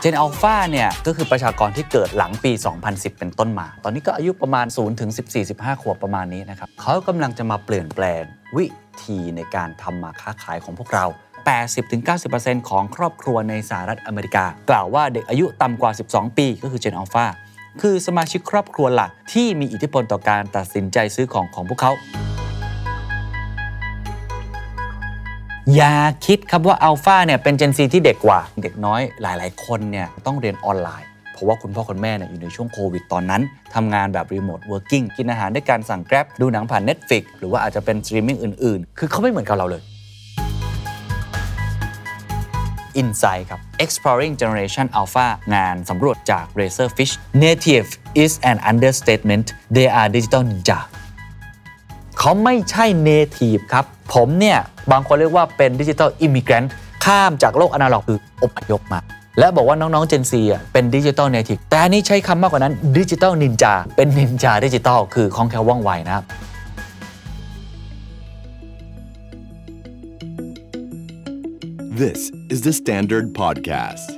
เจนอัลฟาเนี่ยก็คือประชากรที่เกิดหลังปี 2010 เป็นต้นมา ตอนนี้ก็อายุประมาณ 0 ถึง 14 15 ขวบประมาณนี้นะครับ เขากำลังจะมาเปลี่ยนแปลงวิธีในการทำมาค้าขายของพวกเรา 80-90%ของครอบครัวในสหรัฐอเมริกา กล่าวว่าเด็กอายุต่ำกว่า 12 ปี ก็คือเจนอัลฟาคือสมาชิกครอบครัวหลักที่มีอิทธิพลต่อการตัดสินใจซื้อของของพวกเขา อย่าคิดครับว่าอัลฟาเนี่ยเป็น Gen Z ที่เด็กกว่า เด็กน้อยหลาย ๆ คนเนี่ยต้องเรียนออนไลน์ เพราะว่าคุณพ่อคุณแม่เนี่ยอยู่ในช่วงโควิดตอนนั้นทำงานแบบ remote working กินอาหารด้วยการสั่ง Grab ดูหนังผ่าน Netflix หรือว่าอาจจะเป็นสตรีมมิ่งอื่น ๆ คือเขาไม่เหมือนกับเราเลย Insight ครับ Exploring Generation Alpha งานสำรวจจาก Razorfish Native is an understatement they are digital ninja เขาไม่ใช่ native ครับ ผมเนี่ย บางคนเรียกว่าเป็น digital immigrant ข้ามจากโลกอนาล็อกคืออพยพมา และบอกว่าน้องๆ Gen Z อะเป็น digital native แต่นี้ใช้คำมากกว่านั้น digital ninja เป็นนินจาดิจิทัลคือคล่องแคล่วว่องไวนะครับ This is the Standard Podcast.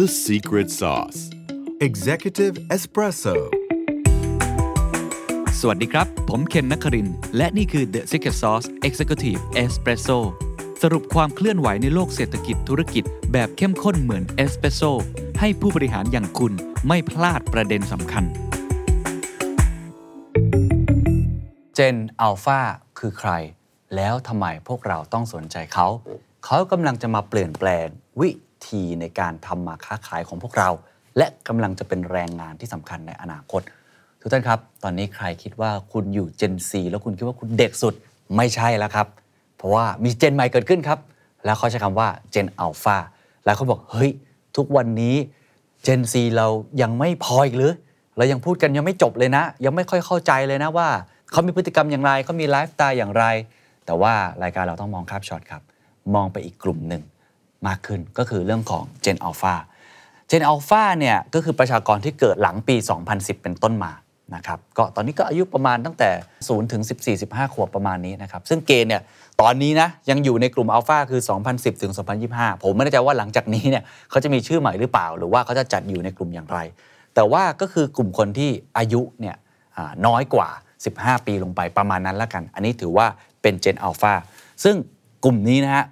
The Secret Sauce. Executive Espresso วัสดีครับ ผมเคนนักคริน และนี่คือ The Secret Sauce Executive Espresso สรุปความเคลื่อนไหวในโลกเศรษฐกิจธุรกิจ แบบเข้มข้นเหมือนเอสเปรสโซให้ผู้บริหารอย่างคุณไม่พลาดประเด็นสำคัญ เจนอัลฟาคือใคร แล้วทำไมพวกเราต้องสนใจเขา เขากำลังจะมาเปลี่ยนแปลงวิธีในการทำมาค้าขายของพวกเรา และกำลังจะเป็นแรงงานที่สำคัญในอนาคต ทุกท่านครับ ตอนนี้ใครคิดว่าคุณอยู่เจน C แล้วคุณคิดว่าคุณเด็กสุดไม่ใช่แล้วครับ เพราะว่ามี Gen ใหม่เกิดขึ้นครับ แล้วเขาใช้คำว่า Gen Alpha แล้วเขาบอกเฮ้ย ทุกวันนี้เจน C เรายังไม่พออีกหรือเรายังพูดกันยังไม่จบเลยนะ ยังไม่ค่อยเข้าใจเลยนะว่าเขามีพฤติกรรมอย่างไรเขามีไลฟ์สไตล์อย่างไร แต่ว่ารายการเราต้องมองข้ามช็อตครับ มองไปอีกกลุ่มหนึ่งมากขึ้นก็คือเรื่องของ Gen Alpha Gen Alpha เนี่ยก็คือประชากรที่เกิดหลังปี 2010 เป็นต้นมา นะครับก็ตอนนี้ก็อายุประมาณตั้งแต่0ถึง14 15 ขวบประมาณนี้นะครับ ซึ่งเกณฑ์เนี่ยตอนนี้นะยังอยู่ในกลุ่มอัลฟาคือ 2010 ถึง 2025 ผมไม่แน่ใจว่าหลังจากนี้เนี่ยเขาจะมีชื่อใหม่หรือเปล่า หรือว่าเขาจะจัดอยู่ในกลุ่มอย่างไร แต่ว่าก็คือกลุ่มคนที่อายุเนี่ยน้อยกว่า 15 ปีลงไปประมาณนั้นแล้วกัน อันนี้ถือว่าเป็น Gen Alpha ซึ่งกลุ่มนี้นะฮะ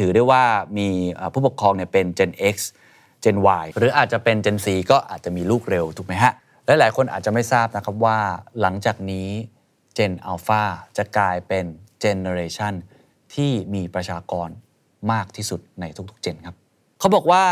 ถือได้ว่ามีผู้ปกครองเนี่ยเป็น Gen X Gen Y หรืออาจจะเป็น Gen C ก็อาจจะมีลูกเร็วถูกไหมฮะ ละหลายคนอาจจะไม่ทราบนะครับว่าหลังจากนี้ Gen Alpha จะกลายเป็น Generation ที่มีประชากรมากที่สุดในทุกๆ Gen ครับเขาบอกว่า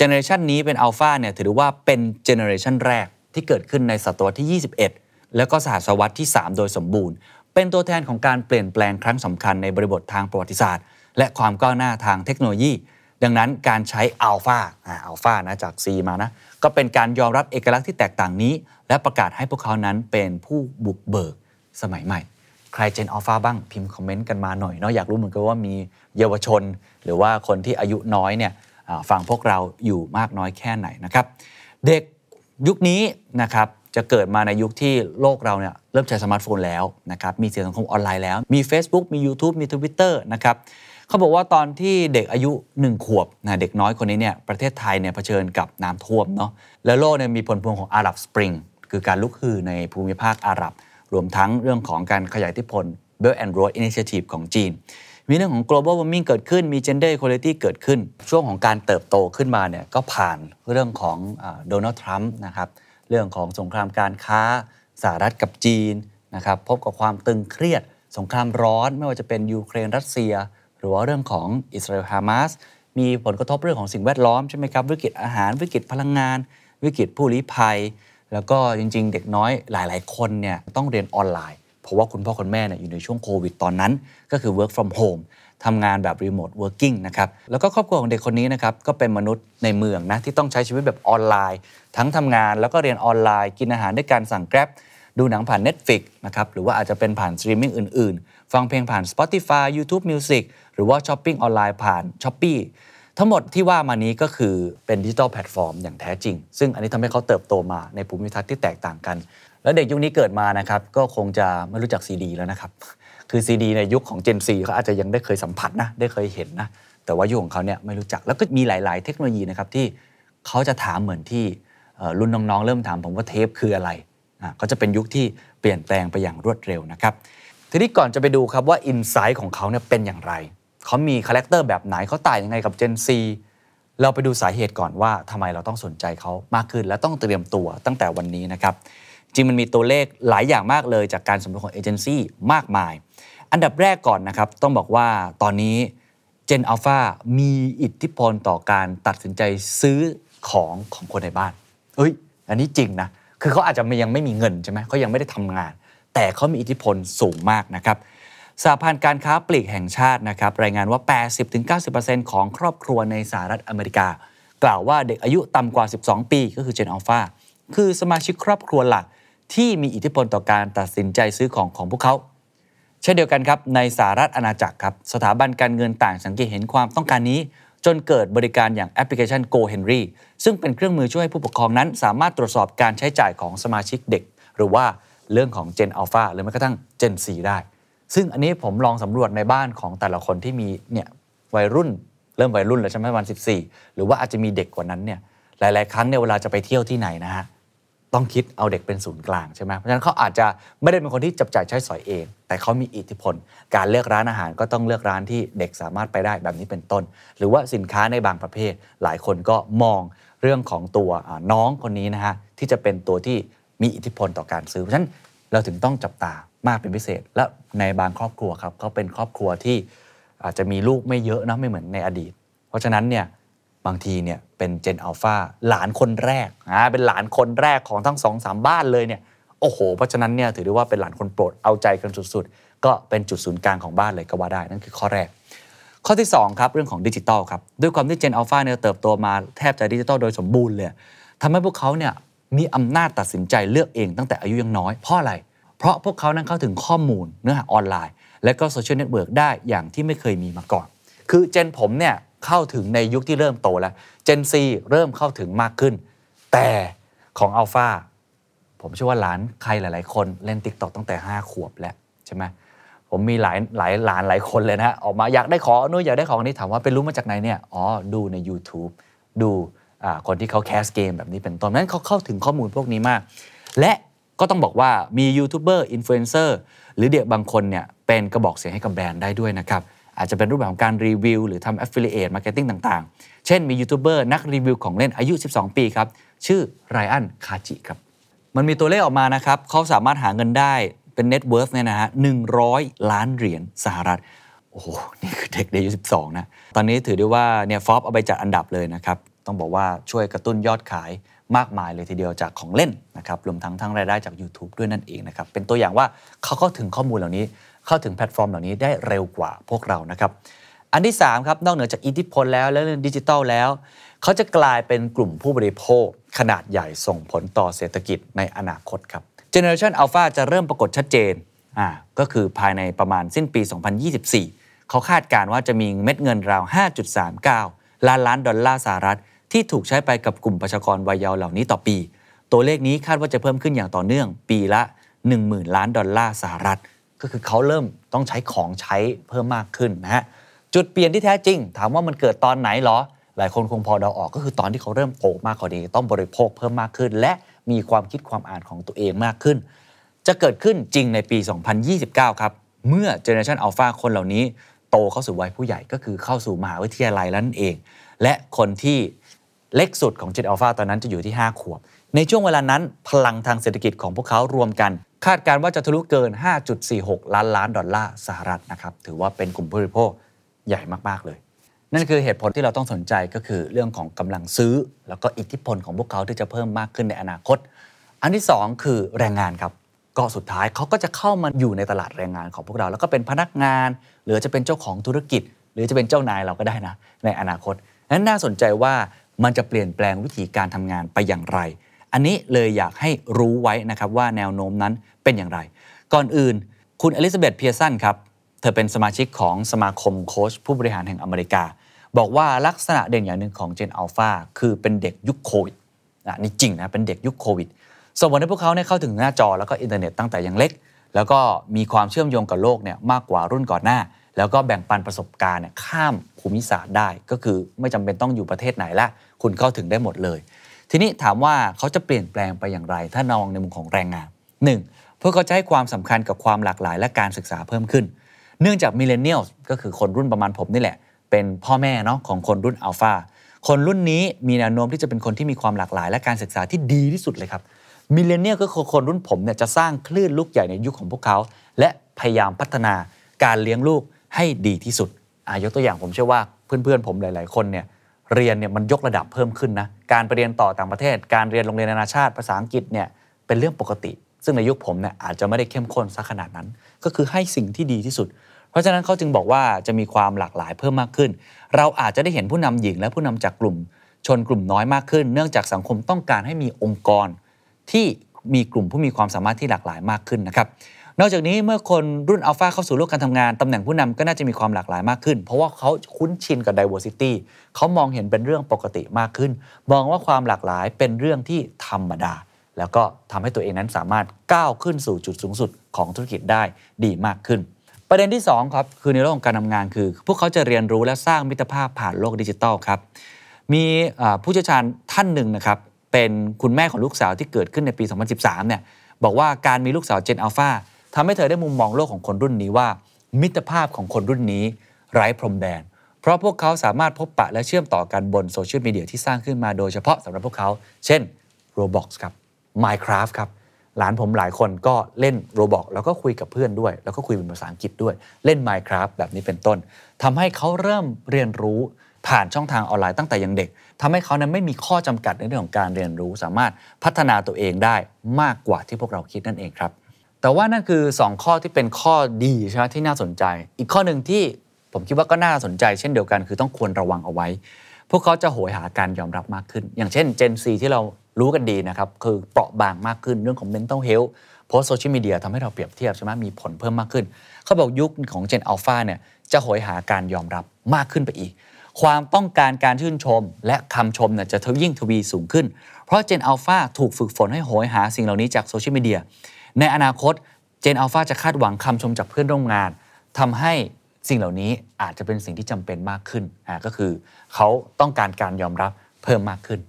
Generation นี้เป็น Alpha เนี่ยถือว่าเป็น Generation แรกที่เกิดขึ้นในศตวรรษที่ 21 แล้วก็ศตวรรษที่ 3 โดยสมบูรณ์ เป็นตัวแทนของการเปลี่ยนแปลงครั้งสำคัญในบริบททางประวัติศาสตร์ และความก้าวหน้าทางเทคโนโลยี ดังนั้นการใช้อัลฟาอัลฟานะจาก C มานะ ก็เป็นการยอมรับเอกลักษณ์ที่แตกต่างนี้ และประกาศให้พวกเขานั้นเป็นผู้บุกเบิกสมัยใหม่ ใครเจนอัลฟาบ้างพิมพ์คอมเมนต์กันมาหน่อยเนาะอยากรู้เหมือนกันว่ามีเยาวชน หรือว่าคนที่อายุน้อยเนี่ยฟังพวกเราอยู่มากน้อยแค่ไหนนะครับ เด็กยุคนี้นะครับจะเกิดมาในยุคที่โลกเราเนี่ยเริ่มใช้สมาร์ทโฟนแล้วนะครับมีสื่อสังคมออนไลน์แล้ว มี Facebook มี YouTube มี Twitter นะครับ เขาบอกว่าตอนที่เด็กอายุ 1 ขวบนะเด็กน้อยคนนี้เนี่ยประเทศไทยเนี่ยเผชิญกับน้ำท่วมเนาะและโลกเนี่ยมีผลพวงของอาหรับสปริงคือการลุกฮือในภูมิภาคอาหรับ รวมทั้งเรื่องของการขยายอิทธิพล Belt and Road Initiative ของจีน มีเรื่องของ global warming เกิดขึ้นมี gender equality เกิดขึ้น ช่วงของการเติบโตขึ้นมาเนี่ยก็ผ่านเรื่องของโดนัลด์ทรัมป์นะครับเรื่องของสงครามการค้าสหรัฐกับจีนนะครับพบกับความตึงเครียด สงครามร้อนไม่ว่าจะเป็นยูเครนรัสเซีย หรือว่าเรื่องของอิสราเอลฮามาสมีผลกระทบเรื่องของสิ่งแวดล้อมใช่ไหมครับวิกฤตอาหารวิกฤตพลังงาน วิกฤตผู้ลี้ภัย แล้วก็จริง ๆ เด็กน้อยหลาย ๆ คนเนี่ยต้องเรียนออนไลน์ เพราะว่าคุณพ่อคุณแม่เนี่ยอยู่ในช่วงโควิดตอนนั้น ก็คือ work from home ทำงานแบบ remote working นะครับ แล้วก็ครอบครัวของเด็กคนนี้นะครับ ก็เป็นมนุษย์ในเมืองนะ ที่ต้องใช้ชีวิตแบบออนไลน์ ทั้งทำงานแล้วก็เรียนออนไลน์ กินอาหารด้วยการสั่ง Grab ดูหนังผ่าน Netflix นะครับ หรือว่าอาจจะเป็นผ่านสตรีมมิ่งอื่น ๆ ฟังเพลงผ่าน Spotify YouTube Music หรือว่าช้อปปิ้งออนไลน์ผ่าน Shopee ทั้งหมดที่ว่ามานี้ก็คือเป็นดิจิทัลแพลตฟอร์มอย่างแท้จริง ซึ่งอันนี้ทำให้เขาเติบโตมาในภูมิทัศน์ที่แตกต่างกัน แล้วเด็กยุคนี้เกิดมานะครับก็คงจะไม่รู้จักซีดีแล้วนะครับ คือซีดีในยุคของ Gen Z เขาอาจจะยังได้เคยสัมผัสนะได้เคยเห็นนะแต่ว่ายุคของเขาเนี่ยไม่รู้จักแล้วก็มีหลาย ๆ เทคโนโลยีนะครับที่เขาจะถามเหมือนที่รุ่นน้องๆ เริ่มถามผมว่าเทปคืออะไรอะก็จะเป็นยุคที่เปลี่ยนแปลงไปอย่างรวดเร็วนะครับทีนี้ก่อนจะไปดูครับว่า insight ของเขาเนี่ยเป็นอย่างไร เขามี character แบบไหนเขาต่างยังไงกับ Gen Z เราไปดูสาเหตุก่อนว่าทำไมเราต้องสนใจเขามากขึ้น และต้องเตรียมตัวตั้งแต่วันนี้นะครับ จริงมันมีตัวเลขหลายอย่างมากเลยจากการสำรวจของเอเจนซี่มากมาย อันดับแรกก่อนนะครับ ต้องบอกว่าตอนนี้ Gen Alpha มีอิทธิพลต่อการตัดสินใจซื้อของของคนในบ้าน เอ้ย อันนี้จริงนะ คือเขาอาจจะยังไม่มีเงินใช่ไหมเขายังไม่ได้ทำงาน แต่เขามีอิทธิพลสูงมากนะครับ สหพันธ์การค้าปลีกแห่งชาตินะครับรายงานว่า 80-90%ของครอบครัวในสหรัฐอเมริกา กล่าวว่าเด็กอายุต่ำกว่า 12 ปี ก็คือ Gen Alpha คือสมาชิกครอบครัวหลักที่มีอิทธิพลต่อการตัดสินใจซื้อของของพวกเขา เช่นเดียวกันครับในสหรัฐอาณาจักรครับสถาบันการเงินต่างสังเกตเห็นความต้องการนี้ จนเกิดบริการอย่างแอปพลิเคชัน Go Henry ซึ่งเป็นเครื่องมือช่วยให้ผู้ปกครองนั้น สามารถตรวจสอบการใช้จ่ายของสมาชิกเด็ก หรือว่าเรื่องของ Gen Alpha หรือแม้กระทั่ง Gen C ได้ ซึ่งอันนี้ผมลองสำรวจในบ้านของแต่ละคนที่มีเนี่ยวัยรุ่นเริ่มวัยรุ่นแล้วใช่ไหมวัน 14 หรือว่าอาจจะมีเด็กกว่านั้นเนี่ยหลาย ๆ ครั้งเนี่ยเวลาจะไปเที่ยวที่ไหนนะฮะต้องคิดเอาเด็กเป็นศูนย์กลางใช่ไหมเพราะฉะนั้นเขาอาจจะไม่ได้เป็นคนที่จับจ่ายใช้สอยเอง แต่เขามีอิทธิพล การเลือกร้านอาหารก็ต้องเลือกร้านที่เด็กสามารถไปได้แบบนี้เป็นต้น หรือว่าสินค้าในบางประเภท หลายคนก็มองเรื่องของตัวน้องคนนี้นะฮะที่จะเป็นตัวที่มีอิทธิพลต่อการซื้อเพราะฉะนั้น เราถึงต้องจับตามากเป็นพิเศษ และในบางครอบครัวครับเขาเป็นครอบครัวที่อาจจะมีลูกไม่เยอะนะไม่เหมือนในอดีต เพราะฉะนั้นเนี่ยบางทีเนี่ยเป็น Gen Alpha หลานคนแรกอ่าเป็นหลานคนแรกของทั้งสองสามบ้านเลยเนี่ยโอ้โห เพราะฉะนั้นเนี่ยถือได้ว่าเป็นหลานคนโปรดเอาใจกันสุดๆ ก็เป็นจุดศูนย์กลางของบ้านเลยก็ว่าได้ นั่นคือข้อแรก ข้อที่ 2 ครับ เรื่องของดิจิตอลครับ ด้วยความที่ Gen Alpha เนี่ยเติบโตมาแทบจะดิจิตอลโดยสมบูรณ์เลยทำให้พวกเขาเนี่ย มีอำนาจตัดสินใจเลือกเองตั้งแต่อายุยังน้อย เพราะอะไร เพราะพวกเขานั้นเข้าถึงข้อมูลเนื้อหาออนไลน์ และก็โซเชียลเน็ตเวิร์กได้อย่างที่ไม่เคยมีมาก่อน คือ Gen ผมเนี่ยเข้าถึงในยุคที่เริ่มโตแล้ว Gen Z เริ่มเข้าถึงมากขึ้น แต่ของอัลฟาผมเชื่อว่าหลานใครหลาย ๆ คนเล่น TikTok ตั้งแต่ 5 ขวบแล้วใช่ไหมผมมีหลายหลายหลานหลายคนเลยนะออกมาอยากได้ของนู้นอยากได้ของนี้ถามว่าไปรู้มาจากไหนเนี่ยอ๋อดูใน YouTube ดู คนที่เขา cast เกมแบบนี้เป็นต้นนั้นเขาเข้าถึงข้อมูลพวกนี้มาก และก็ต้องบอกว่ามียูทูบเบอร์อินฟลูเอนเซอร์หรือเด็กบางคนเนี่ยเป็นกระบอกเสียงให้กับแบรนด์ได้ด้วยนะครับอาจจะเป็นรูปแบบของการรีวิว หรือทำ affiliate marketing ต่างๆ เช่นมียูทูบเบอร์นักรีวิวของเล่นอายุ 12 ปีครับ ชื่อไรอันคาจิครับ มันมีตัวเลขออกมานะครับ เขาสามารถหาเงินได้เป็น net worth เนี่ยนะฮะ100 ล้านเหรียญสหรัฐ โอ้โห นี่คือเด็กอายุ 12 นะ ตอนนี้ถือได้ว่าเนี่ยฟอปเอาไปจัดอันดับเลยนะครับ ต้องบอกว่าช่วยกระตุ้นยอดขายมากมายเลยทีเดียวจากของเล่นนะครับรวมทั้งทั้งรายได้จาก YouTube ด้วยนั่นเองนะครับเป็นตัวอย่างว่าเขาเข้าถึงข้อมูลเหล่านี้ เข้าถึงแพลตฟอร์มเหล่านี้ได้เร็วกว่าพวกเรานะครับอันที่3ครับนอกเหนือจากอิทธิพลแล้วและเรื่องดิจิทัลแล้ว เขาจะกลายเป็นกลุ่มผู้บริโภค ขนาดใหญ่ส่งผลต่อเศรษฐกิจในอนาคตครับ Generation Alpha จะเริ่มปรากฏชัดเจนอ่าก็คือภายในประมาณสิ้นปี 2024 เขาคาดการณ์ว่าจะมีเม็ดเงินราว 5.39 ล้านล้านดอลลาร์สหรัฐ ที่ถูกใช้ไปกับกลุ่มประชากรวัยเยาว์เหล่านี้ต่อปี ตัวเลขนี้คาดว่าจะเพิ่มขึ้นอย่างต่อเนื่อง ปีละ 10,000 ล้านดอลลาร์สหรัฐ ก็คือเขาเริ่มต้องใช้ของใช้เพิ่มมากขึ้นนะฮะจุดเปลี่ยนที่แท้จริง ถามว่ามันเกิดตอนไหนเหรอ หลายคนคงพอเดาออกก็คือตอนที่เขาเริ่มโตมากกว่านี้ต้องบริโภคเพิ่มมากขึ้น และมีความคิดความอ่านของตัวเองมากขึ้น จะเกิดขึ้นจริงในปี 2029 ครับ เมื่อ Generation Alpha คนเหล่านี้ โตเข้าสู่วัยผู้ใหญ่ก็คือเข้าสู่มหาวิทยาลัยแล้วนั่นเอง และคนที่ เล็กสุดของ Gen Alpha ตอนนั้นจะอยู่ที่ 5 ขวบ ในช่วงเวลานั้นพลังทางเศรษฐกิจของพวกเขารวมกัน คาดการณ์ว่าจะทะลุเกิน 5.46 ล้านล้านดอลลาร์สหรัฐนะครับถือว่าเป็นกลุ่มผู้บริโภคใหญ่มาก ๆ เลย นั่นคือเหตุผลที่เราต้องสนใจก็คือเรื่องของกำลังซื้อ แล้วก็อิทธิพลของพวกเขาที่จะเพิ่มมากขึ้นในอนาคต อันที่ 2 คือแรงงานครับก็สุดท้ายเขาก็จะเข้ามาอยู่ในตลาดแรงงานของพวกเรา แล้วก็เป็นพนักงาน หรือจะเป็นเจ้าของธุรกิจ หรือจะเป็นเจ้านายเราก็ได้นะ ในอนาคตนั้นน่าสนใจว่า มันจะเปลี่ยนแปลงวิธีการทำงานไปอย่างไร อันนี้เลยอยากให้รู้ไว้นะครับว่าแนวโน้มนั้นเป็นอย่างไร ก่อนอื่น คุณอลิซาเบธเพียร์สันครับ เธอเป็นสมาชิกของสมาคมโค้ชผู้บริหารแห่งอเมริกา บอกว่าลักษณะเด่นอย่างหนึ่งของ Gen Alpha คือเป็นเด็กยุคโควิดอะนี่จริงนะเป็นเด็กยุคโควิดส่งผลให้พวกเขาเนี่ยเข้าถึงหน้าจอแล้วก็อินเทอร์เน็ตตั้งแต่ยังเล็ก แล้วก็มีความเชื่อมโยงกับโลกเนี่ยมากกว่ารุ่นก่อนหน้า แล้วก็แบ่งปันประสบการณ์เนี่ยข้ามภูมิศาสตร์ได้ ก็คือไม่จำเป็นต้องอยู่ประเทศไหนละ คุณเข้าถึงได้หมดเลย ทีนี้ถามว่าเขาจะเปลี่ยนแปลงไปอย่างไร ถ้ามองในมุมของแรงงาน 1. เพื่อเขาจะให้ความสำคัญกับความหลากหลายและการศึกษาเพิ่มขึ้น เนื่องจาก Millennial ก็คือคนรุ่นประมาณผมนี่แหละ เป็นพ่อแม่เนาะของคนรุ่นอัลฟาคนรุ่นนี้มีแนวโน้มที่จะเป็นคนที่มีความหลากหลาย และการศึกษาที่ดีที่สุดเลยครับ Millennial ก็คือคนรุ่นผมเนี่ยจะสร้างคลื่นลูกใหญ่ในยุคของพวกเขา และพยายามพัฒนาการเลี้ยงลูกให้ดีที่สุดอายกตัวอย่างผมเชื่อว่าเพื่อนๆผมหลาย ๆ คนเนี่ย เรียนเนี่ยมันยกระดับเพิ่มขึ้นนะการไปเรียนต่อต่างประเทศ การเรียนโรงเรียนนานาชาติภาษาอังกฤษเนี่ยเป็นเรื่องปกติ ซึ่งในยุคผมเนี่ยอาจจะไม่ได้เข้มข้นสักขนาดนั้น ก็คือให้สิ่งที่ดีที่สุด เพราะฉะนั้นเขาจึงบอกว่าจะมีความหลากหลายเพิ่มมากขึ้น เราอาจจะได้เห็นผู้นำหญิงและผู้นำจากกลุ่ม ชนกลุ่มน้อยมากขึ้น เนื่องจากสังคมต้องการให้มีองค์กรที่มีกลุ่มผู้มีความสามารถที่หลากหลายมากขึ้นนะครับ นอกจากนี้เมื่อคนรุ่นอัลฟาเข้าสู่โลกการทำงานตำแหน่งผู้นำก็น่าจะมีความหลากหลายมากขึ้น เพราะว่าเขาคุ้นชินกับ diversity เขามองเห็นเป็นเรื่องปกติมากขึ้น มองว่าความหลากหลายเป็นเรื่องที่ธรรมดา แล้วก็ทำให้ตัวเองนั้นสามารถก้าวขึ้นสู่จุดสูงสุดของธุรกิจได้ดีมากขึ้น ประเด็นที่ 2 ครับ คือในเรื่องของการทำงานคือ พวกเขาจะเรียนรู้และสร้างมิตรภาพผ่านโลกดิจิทัลครับมีผู้เชี่ยวชาญท่านหนึ่งนะครับเป็นคุณแม่ของลูกสาวที่เกิดขึ้นในปี 2013เนี่ยบอกว่าการมีลูกสาวเจนอัลฟา ทำให้เธอได้มุมมองโลกของคนรุ่นนี้ว่า มิตรภาพของคนรุ่นนี้ไร้พรมแดน เพราะพวกเขาสามารถพบปะและเชื่อมต่อกันบนโซเชียลมีเดียที่สร้างขึ้นมาโดยเฉพาะสำหรับพวกเขา เช่น Roblox ครับ Minecraft ครับหลานผมหลายคนก็เล่น Roblox แล้วก็คุยกับเพื่อนด้วย แล้วก็คุยเป็นภาษาอังกฤษด้วยเล่น Minecraft แบบนี้เป็นต้นทำให้เขาเริ่มเรียนรู้ผ่านช่องทางออนไลน์ตั้งแต่ยังเด็กทำให้เขานั้นไม่มีข้อจำกัดในเรื่องของการเรียนรู้ สามารถพัฒนาตัวเองได้มากกว่าที่พวกเราคิดนั่นเองครับ แต่ว่านั่นคือ 2 ข้อที่เป็นข้อดีใช่ไหมที่น่าสนใจ อีกข้อหนึ่งที่ผมคิดว่าก็น่าสนใจ เช่นเดียวกันคือต้องควรระวังเอาไว้ พวกเขาจะโหยหาการยอมรับมากขึ้น อย่างเช่น Gen Z ที่เรารู้กันดีนะครับ คือเปราะบางมากขึ้นเรื่องของ mental health โพสโซเชียลมีเดียทำให้เราเปรียบเทียบใช่ไหมมีผลเพิ่มมากขึ้น เขาบอกยุคของ Gen Alpha เนี่ยจะโหยหาการยอมรับมากขึ้นไปอีก ความต้องการการชื่นชม และคำชมเนี่ยจะทยิ่งทวีสูงขึ้น เพราะ Gen Alpha ถูกฝึกฝนให้โหยหาสิ่งเหล่านี้จากโซเชียลมีเดีย ในอนาคต Gen Alpha จะคาดหวังคำชมจากเพื่อนร่วมงานทำให้สิ่งเหล่านี้อาจจะเป็นสิ่งที่จำเป็นมากขึ้นอ่าก็คือเขาต้องการการยอมรับเพิ่มมากขึ้น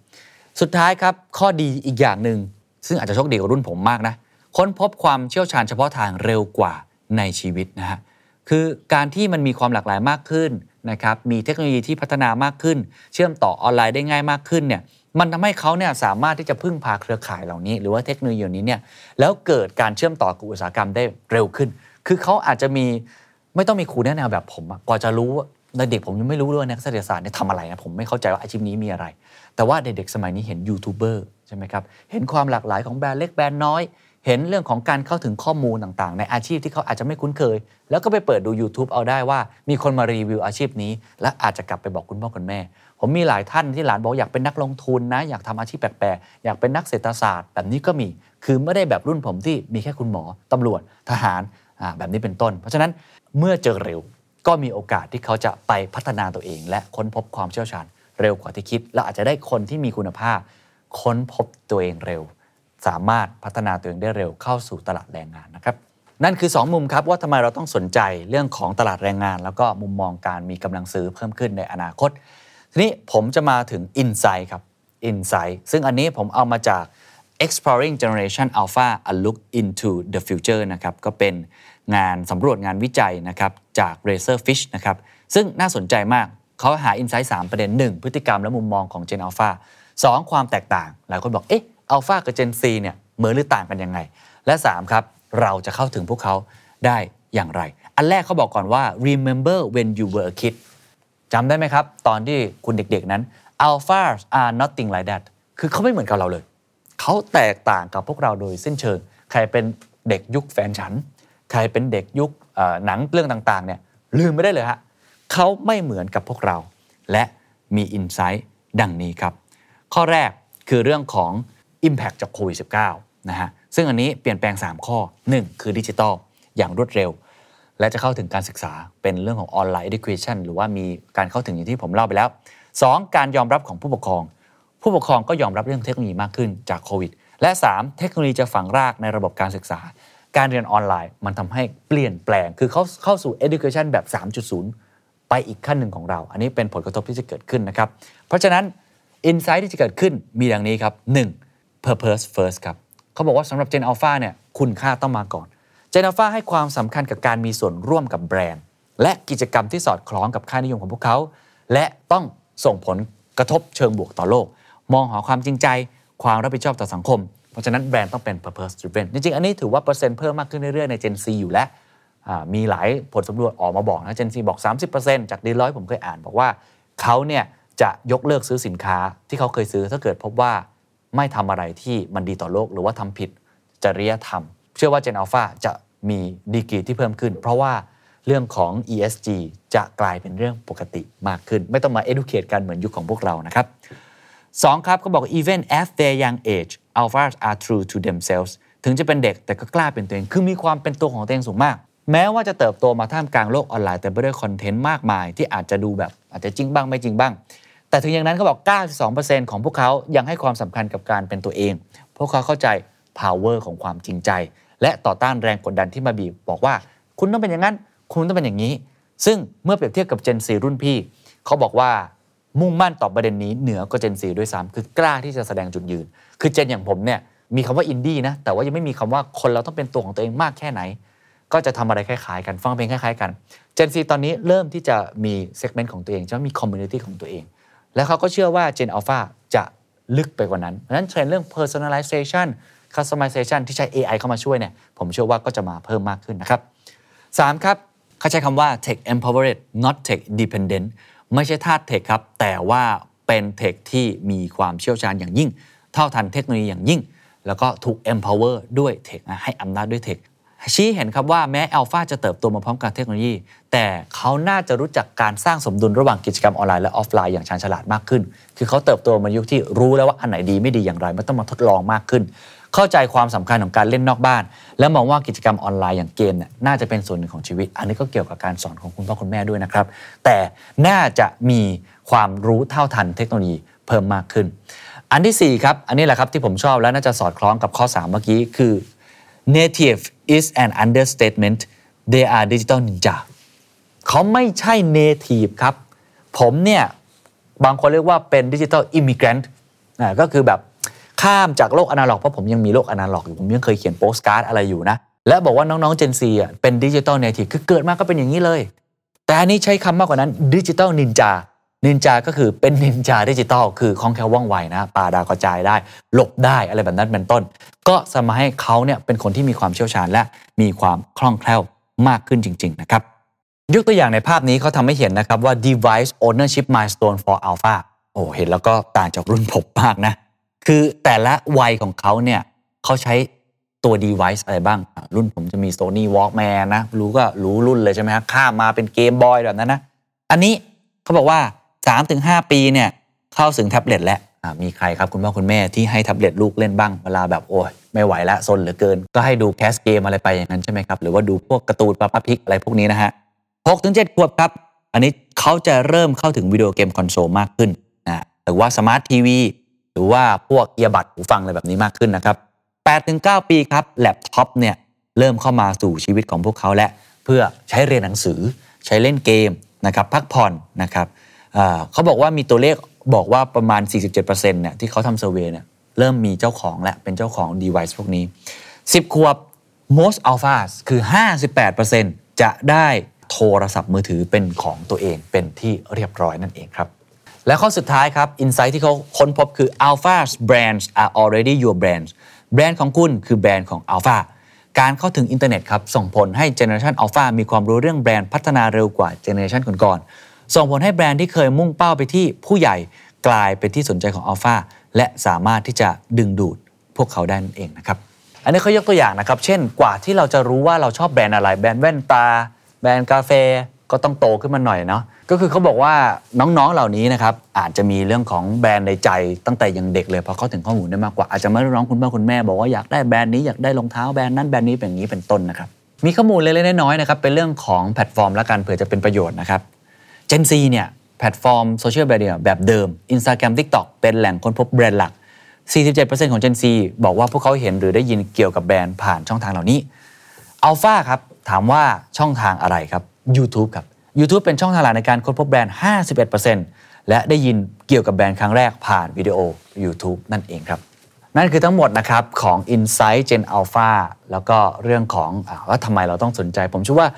สุดท้ายครับข้อดีอีกอย่างหนึ่งซึ่งอาจจะโชคดีกว่ารุ่นผมมากนะค้นพบความเชี่ยวชาญเฉพาะทางเร็วกว่าในชีวิตนะฮะคือการที่มันมีความหลากหลายมากขึ้นนะครับมีเทคโนโลยีที่พัฒนามากขึ้น เชื่อมต่อออนไลน์ได้ง่ายมากขึ้นเนี่ย มันทำให้เขาเนี่ยสามารถที่จะพึ่งพาเครือข่ายเหล่านี้ หรือว่าเทคโนโลยีเหล่นี้เนี่ยแล้วเกิดการเชื่อมต่อกับอุตสาหกรรมได้เร็วขึ้น คือเขาอาจจะมีไม่ต้องมีครูแนะแนวแบบผมกว่าจะรู้ว่าในเด็กผมยังไม่รู้เลยว่านักเศรษฐศาสตร์เนี่ยทำอะไรนะผมไม่เข้าใจว่าอาชีพนี้มีอะไร แต่ว่าเด็กๆสมัยนี้เห็นยูทูบเบอร์ใช่ไหมครับเห็นความหลากหลายของแบรนด์เล็กแบรนด์น้อย เห็นเรื่องของการเข้าถึงข้อมูลต่างๆ ในอาชีพที่เขาอาจจะไม่คุ้นเคย แล้วก็ไปเปิดดู YouTube เอาได้ว่า มีคนมารีวิวอาชีพนี้ และอาจจะกลับไปบอกคุณพ่อคุณแม่ ผมมีหลายท่านที่หลานบอกอยากเป็นนักลงทุนนะ อยากทำอาชีพแปลกๆ อยากเป็นนักเศรษฐศาสตร์ แบบนี้ก็มี คือไม่ได้แบบรุ่นผมที่มีแค่คุณหมอตำรวจทหารแบบนี้เป็นต้น เพราะฉะนั้นเมื่อเจอเร็วก็มีโอกาสที่เขาจะไปพัฒนาตัวเอง และค้นพบความเชี่ยวชาญเร็วกว่าที่คิด และอาจจะได้คนที่มีคุณภาพ ค้นพบตัวเองเร็ว สามารถพัฒนาตัวเองได้เร็วเข้าสู่ตลาดแรงงานนะครับ นั่นคือ 2 มุมครับว่าทำไมเราต้องสนใจเรื่องของตลาดแรงงาน แล้วก็มุมมองการมีกำลังซื้อเพิ่มขึ้นในอนาคต ทีนี้ผมจะมาถึง Insight ครับ Insight ซึ่งอันนี้ผมเอามาจาก Exploring Generation Alpha A Look into the Future นะครับก็เป็นงานสำรวจงานวิจัยนะครับจาก Razorfish นะครับซึ่งน่าสนใจมากเขาหา Insight 3ประเด็น 1 พฤติกรรมและมุมมองของ Gen Alpha 2 ความแตกต่าง หลายคนบอกเอ๊ะ Alpha กับ Gen C เนี่ยเหมือนหรือต่างกันยังไง และ3ครับเราจะเข้าถึงพวกเขาได้อย่างไร อันแรกเขาบอกก่อนว่า remember when you were a kid จำได้ไหมครับ ตอนที่คุณเด็กๆนั้น alphas are nothing like that คือเขาไม่เหมือนกับเราเลย เขาแตกต่างกับพวกเราโดยสิ้นเชิง ใครเป็นเด็กยุคแฟนฉัน ใครเป็นเด็กยุคหนังเรื่องต่างๆเนี่ยลืมไม่ได้เลยฮะเขาไม่เหมือนกับพวกเรา และมีอินไซต์ดังนี้ครับ ข้อแรกคือเรื่องของ Impact จากโควิด -19 นะฮะซึ่งอันนี้เปลี่ยนแปลง 3 ข้อ 1 คือดิจิทัลอย่างรวดเร็ว และจะเข้าถึงการศึกษาเป็นเรื่องของออนไลน์ education หรือว่ามีการเข้าถึงอย่างที่ผมเล่าไปแล้ว 2. การยอมรับของผู้ปกครอง ผู้ปกครองก็ยอมรับเรื่องเทคโนโลยีมากขึ้นจากโควิด และ 3. เทคโนโลยีจะฝังรากในระบบการศึกษา การเรียนออนไลน์มันทำให้เปลี่ยนแปลง คือเข้าเข้าสู่ education แบบ 3.0 ไปอีกขั้นหนึ่งของเรา อันนี้เป็นผลกระทบที่จะเกิดขึ้นนะครับ เพราะฉะนั้น insight ที่จะเกิดขึ้นมีดังนี้ครับ 1. Purpose first ครับเขาบอกว่าสำหรับ Gen Alpha เนี่ยคุณค่าต้องมาก่อน Gen Alpha ให้ความสำคัญกับการมีส่วนร่วมกับแบรนด์ และกิจกรรมที่สอดคล้องกับค่านิยมของพวกเขา และต้องส่งผลกระทบเชิงบวกต่อโลก มองหาความจริงใจ ความรับผิดชอบต่อสังคม เพราะฉะนั้นแบรนด์ต้องเป็น purpose driven จริงๆ อันนี้ถือว่าเปอร์เซ็นต์เพิ่มมากขึ้นเรื่อยๆ ใน Gen C อยู่แล้วมีหลายผลสำรวจออกมาบอกนะ Gen C บอก 30%จากดีร้อยผมเคยอ่านบอกว่าเขาเนี่ยจะยกเลิกซื้อสินค้าที่เขาเคยซื้อถ้าเกิดพบว่า ไม่ทำอะไรที่มันดีต่อโลก หรือว่าทำผิดจริยธรรม เชื่อว่า Gen Alpha จะมีดีกรีที่เพิ่มขึ้น เพราะว่าเรื่องของ ESG จะกลายเป็นเรื่องปกติมากขึ้น ไม่ต้องมา educate กันเหมือนยุคของพวกเรานะครับสองครับเขาบอก even at their young age alphas are true to themselves ถึงจะเป็นเด็กแต่ก็กล้าเป็นตัวเอง คือมีความเป็นตัวของตัวเองสูงมาก แม้ว่าจะเติบโตมาท่ามกลางโลกออนไลน์ แต่ไปด้วยคอนเทนต์มากมาย ที่อาจจะดูแบบอาจจะจริงบ้างไม่จริงบ้าง แต่ถึงอย่างนั้นเขาบอก 92%ของพวกเขายังให้ความสำคัญกับการเป็นตัวเอง พวกเขาเข้าใจ power ของความจริงใจ และต่อต้านแรงกดดันที่มาบีบบอกว่า คุณต้องเป็นอย่างนั้น คุณต้องเป็นอย่างนี้ ซึ่งเมื่อเปรียบเทียบกับ Gen 4รุ่นพี่ เขาบอกว่ามุ่งมั่นต่อประเด็นนี้เหนือกว่าเจนซีด้วยซ้ำคือกล้าที่จะแสดงจุดยืน คือ Gen อย่างผมเนี่ยมีคำว่าอินดี้นะ แต่ว่ายังไม่มีคำว่าคนเราต้องเป็นตัวของตัวเองมากแค่ไหน ก็จะทำอะไรคล้ายๆ กัน ฟังเพลงคล้ายๆ กัน Gen Z ตอนนี้เริ่มที่จะมี segment ของตัวเองจะมี community ของตัวเอง แล้วเขาก็เชื่อว่า Gen Alpha จะลึกไปกว่านั้นเพราะฉะนั้นเทรนด์เรื่อง personalization customization ที่ใช้ AI เข้ามาช่วยเนี่ยผมเชื่อว่าก็จะมาเพิ่มมากขึ้นนะครับ 3 ครับเขาใช้คำว่า tech empowered not tech dependent ไม่ใช่ทาส tech ครับ แต่ว่าเป็นเทคที่มีความเชี่ยวชาญอย่างยิ่ง เท่าทันเทคโนโลยีอย่างยิ่ง แล้วก็ถูก empower ด้วยเทคให้อำนาจด้วยเทค ชี้เห็นครับว่าแม้อัลฟาจะเติบโตมาพร้อมกับเทคโนโลยี แต่เขาน่าจะรู้จักการสร้างสมดุลระหว่างกิจกรรมออนไลน์และออฟไลน์อย่างชาญฉลาดมากขึ้น คือเขาเติบโตมายุคที่รู้แล้วว่าอันไหนดีไม่ดีอย่างไรไม่ต้องมาทดลองมากขึ้น เข้าใจความสำคัญของการเล่นนอกบ้าน และมองว่ากิจกรรมออนไลน์อย่างเกมเนี่ยน่าจะเป็นส่วนหนึ่งของชีวิต อันนี้ก็เกี่ยวกับการสอนของคุณพ่อคุณแม่ด้วยนะครับ แต่น่าจะมีความรู้เท่าทันเทคโนโลยีเพิ่มมากขึ้น อันที่4ครับอันนี้แหละครับที่ผมชอบและน่าจะสอดคล้องกับข้อ 3 เมื่อกี้คือ native is an understatement they are digital ninja เขาไม่ใช่ native ครับ ผมเนี่ย บางคนเรียกว่าเป็นดิจิ t a ลอิมิเกรนต์ก็คือแบบข้ามจากโลกอนาล็อกเพราะผมยังมีโลกอนาล็อกอยู่ ผมยังเคยเขียนโปสการ์ดอะไรอยู่นะ และบอกว่าน้องๆ Gen Z อะเป็นดิจิ t a ลเนทีฟคือเกิดมาก็เป็นอย่างนี้เลย แต่อันนี้ใช้คำมากกว่านั้นดิจิ t a ลนินจา นินจาก็คือเป็นนินจาดิจิตอลคือคล่องแคล่วว่องไวนะปาดาวกระจายได้ หลบได้อะไรแบบนั้นเป็นต้น ก็จะทำให้เขาเนี่ยเป็นคนที่มีความเชี่ยวชาญและมีความคล่องแคล่วมากขึ้นจริง ๆ นะครับ ยกตัวอย่างในภาพนี้เขาทำให้เห็นนะครับว่า device ownership milestone for alpha โอ้เห็นแล้วก็ต่างจากรุ่นผมมากนะ คือแต่ละวัยของเขาเนี่ยเขาใช้ตัว device อะไรบ้าง รุ่นผมจะมี Sony Walkman นะ รู้ก็รู้รุ่นเลยใช่ไหมฮะข้ามมาเป็นเกมบอยแบบนั้นนะ อันนี้เขาบอกว่า 3-5 ปีเนี่ยเข้าถึงแท็บเล็ตแล้วมีใครครับคุณพ่อคุณแม่ที่ให้แท็บเล็ตลูกเล่นบ้างเวลาแบบโอ้ยไม่ไหวแล้วซนเหลือเกิน ก็ให้ดูแคสเกมอะไรไปอย่างนั้นใช่ไหมครับ หรือว่าดูพวกการ์ตูนปาปาพิกอะไรพวกนี้นะฮะ6ถึง7ขวบครับ อันนี้เขาจะเริ่มเข้าถึงวิดีโอเกมคอนโซลมากขึ้นนะหรือว่าสมาร์ททีวีหรือว่าพวก earbud หูฟังอะไรแบบนี้มากขึ้นนะครับ8ถึง9ปีครับแล็ปท็อปเนี่ยเริ่มเข้ามาสู่ชีวิตของพวกเขาและเพื่อใช้เรียนหนังสือใช้เล่นเกมนะครับพักผ่อนนะครับ เขาบอกว่ามีตัวเลขบอกว่าประมาณ 47%เนี่ยที่เขาทำ survey เนี่ยเริ่มมีเจ้าของและเป็นเจ้าของ device พวกนี้ 10 ขวบ most alphas คือ 58%จะได้โทรศัพท์มือถือเป็นของตัวเองเป็นที่เรียบร้อยนั่นเองครับ และข้อสุดท้ายครับ insight ที่เขาค้นพบคือ alphas brands are already your brands แบรนด์ของคุณคือแบรนด์ของ alpha การเข้าถึงอินเทอร์เน็ตครับส่งผลให้ generation alpha มีความรู้เรื่องแบรนด์พัฒนาเร็วกว่า generation ก่อนๆ ส่งผลให้แบรนด์ที่เคยมุ่งเป้าไปที่ผู้ใหญ่กลายเป็นที่สนใจของ alpha และสามารถที่จะดึงดูดพวกเขาได้นั่นเองนะครับ อันนี้เขายกตัวอย่างนะครับ เช่นกว่าที่เราจะรู้ว่าเราชอบแบรนด์อะไร แบรนด์แว่นตา แบรนด์กาแฟก็ต้องโตขึ้นมาหน่อยเนาะก็คือเขาบอกว่าน้องๆเหล่านี้นะครับอาจจะมีเรื่องของแบรนด์ในใจตั้งแต่ยังเด็กเลยเพราะเข้าถึงข้อมูลได้มากกว่าอาจจะไม่ได้ร้องคุณพ่อคุณแม่บอกว่าอยากได้แบรนด์นี้อยากได้รองเท้าแบรนด์นั้นแบรนด์นี้เป็นอย่างนี้เป็นต้นนะครับมีข้อมูลเล็กๆน้อยๆนะครับเป็นเรื่องของแพลตฟอร์มแล้วกันเผื่อจะเป็นประโยชน์นะครับ Gen Z เนี่ยแพลตฟอร์มโซเชียลมีเดียแบบเดิม Instagram TikTok เป็นแหล่งค้นพบแบรนด์หลัก 47%ของ Gen Z บอกว่าพวกเขาเห็นหรือได้ยินเกี่ยวกับแบรนด์ผ่านช่องทางเหล่านี้อัลฟาครับ ถามว่าช่องทางอะไรครับ YouTube ครับ YouTube เป็นช่องทางหลักในการค้นพบแบรนด์ 51%และได้ยินเกี่ยวกับแบรนด์ครั้งแรกผ่านวิดีโอ YouTube นั่นเองครับ นั่นคือทั้งหมดนะครับของ Insight Gen Alpha แล้วก็เรื่องของอว่าทำไมเราต้องสนใจ ผมเชื่อว่า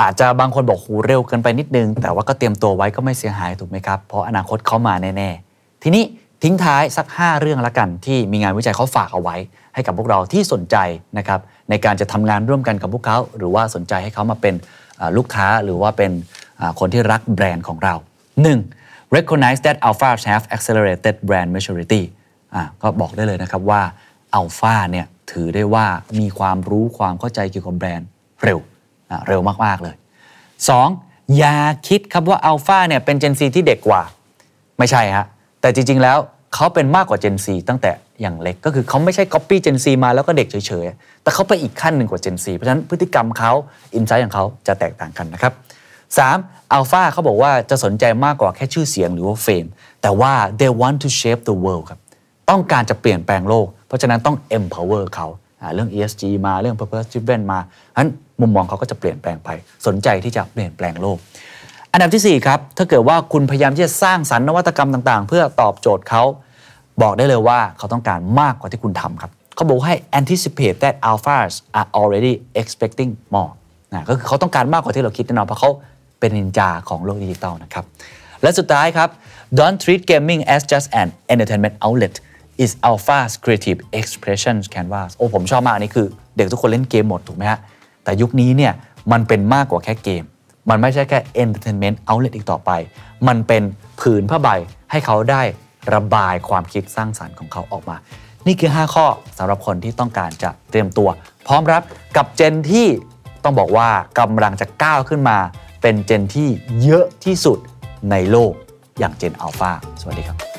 อาจจะบางคนบอกหูเร็วเกินไปนิดนึง แต่ว่าก็เตรียมตัวไว้ก็ไม่เสียหายถูกไหมครับ เพราะอนาคตเขามาแน่ ๆ ทีนี้ทิ้งท้ายสัก 5 เรื่องละกัน ที่มีงานวิจัยเขาฝากเอาไว้ ให้กับพวกเราที่สนใจนะครับในการจะทำงานร่วมกันกับพวกเขา หรือว่าสนใจให้เขามาเป็นลูกค้าหรือว่าเป็นคนที่รักแบรนด์ของเรา 1. recognize that alpha have accelerated brand maturity อะก็บอกได้เลยนะครับว่าอัลฟาเนี่ยถือได้ว่ามีความรู้ความเข้าใจเกี่ยวกับแบรนด์เร็ว เร็วมากๆเลย 2. อย่าคิดครับว่าอัลฟาเนี่ยเป็นเจนซีที่เด็กกว่า ไม่ใช่ฮะแต่จริง ๆ แล้วเขาเป็นมากกว่า Gen Z ตั้งแต่อย่างเล็กก็คือเขาไม่ใช่ Copy Gen Z มาแล้วก็เด็กเฉยๆ แต่เขาไปอีกขั้นหนึ่งกว่า Gen Z เพราะฉะนั้นพฤติกรรมเขาอินไซต์ของเขาจะแตกต่างกันนะครับ 3. อัลฟาเขาบอกว่าจะสนใจมากกว่าแค่ชื่อเสียงหรือว่าเฟมแต่ว่า they want to shape the world ครับต้องการจะเปลี่ยนแปลงโลก เพราะฉะนั้นต้อง empower เขา เรื่อง ESG มาเรื่อง purpose driven มาฉะนั้นมุมมองเขาก็จะเปลี่ยนแปลงไป สนใจที่จะเปลี่ยนแปลงโลก อันดับทีสี่4ครับถ้าเกิดว่าคุณพยายามที่จะสร้างสรรค์นวัตกรรมต่างๆ เพื่อตอบโจทย์เขาบอกได้เลยว่าเขาต้องการมากกว่าที่คุณทำครับเขาบอกให้ anticipate that alphas are already expecting more นะก็คือเขาต้องการมากกว่าที่เราคิดแน่นอนเพราะเขาเป็นนินจาของโลกดิจิตอลนะครับและสุดท้ายครับ don't treat gaming as just an entertainment outlet is alpha's creative expression canvas โอ้ผมชอบมากอันนี้คือ เด็กทุกคนเล่นเกมหมดถูกไหมฮะ แต่ยุคนี้เนี่ยมันเป็นมากกว่าแค่เกม มันไม่ใช่แค่ entertainment outlet อีกต่อไป มันเป็นผืนผ้าใบให้เขาได้ระบายความคิดสร้างสารรค์ของเขาออกมา นี่คือ 5 ข้อสำหรับคนที่ต้องการจะเตรียมตัว พร้อมรับกับเจนที่ต้องบอกว่ากำลังจะก้าวขึ้นมา เป็นเจนที่เยอะที่สุดในโลกอย่างเจนอัลฟาสวัสดีครับ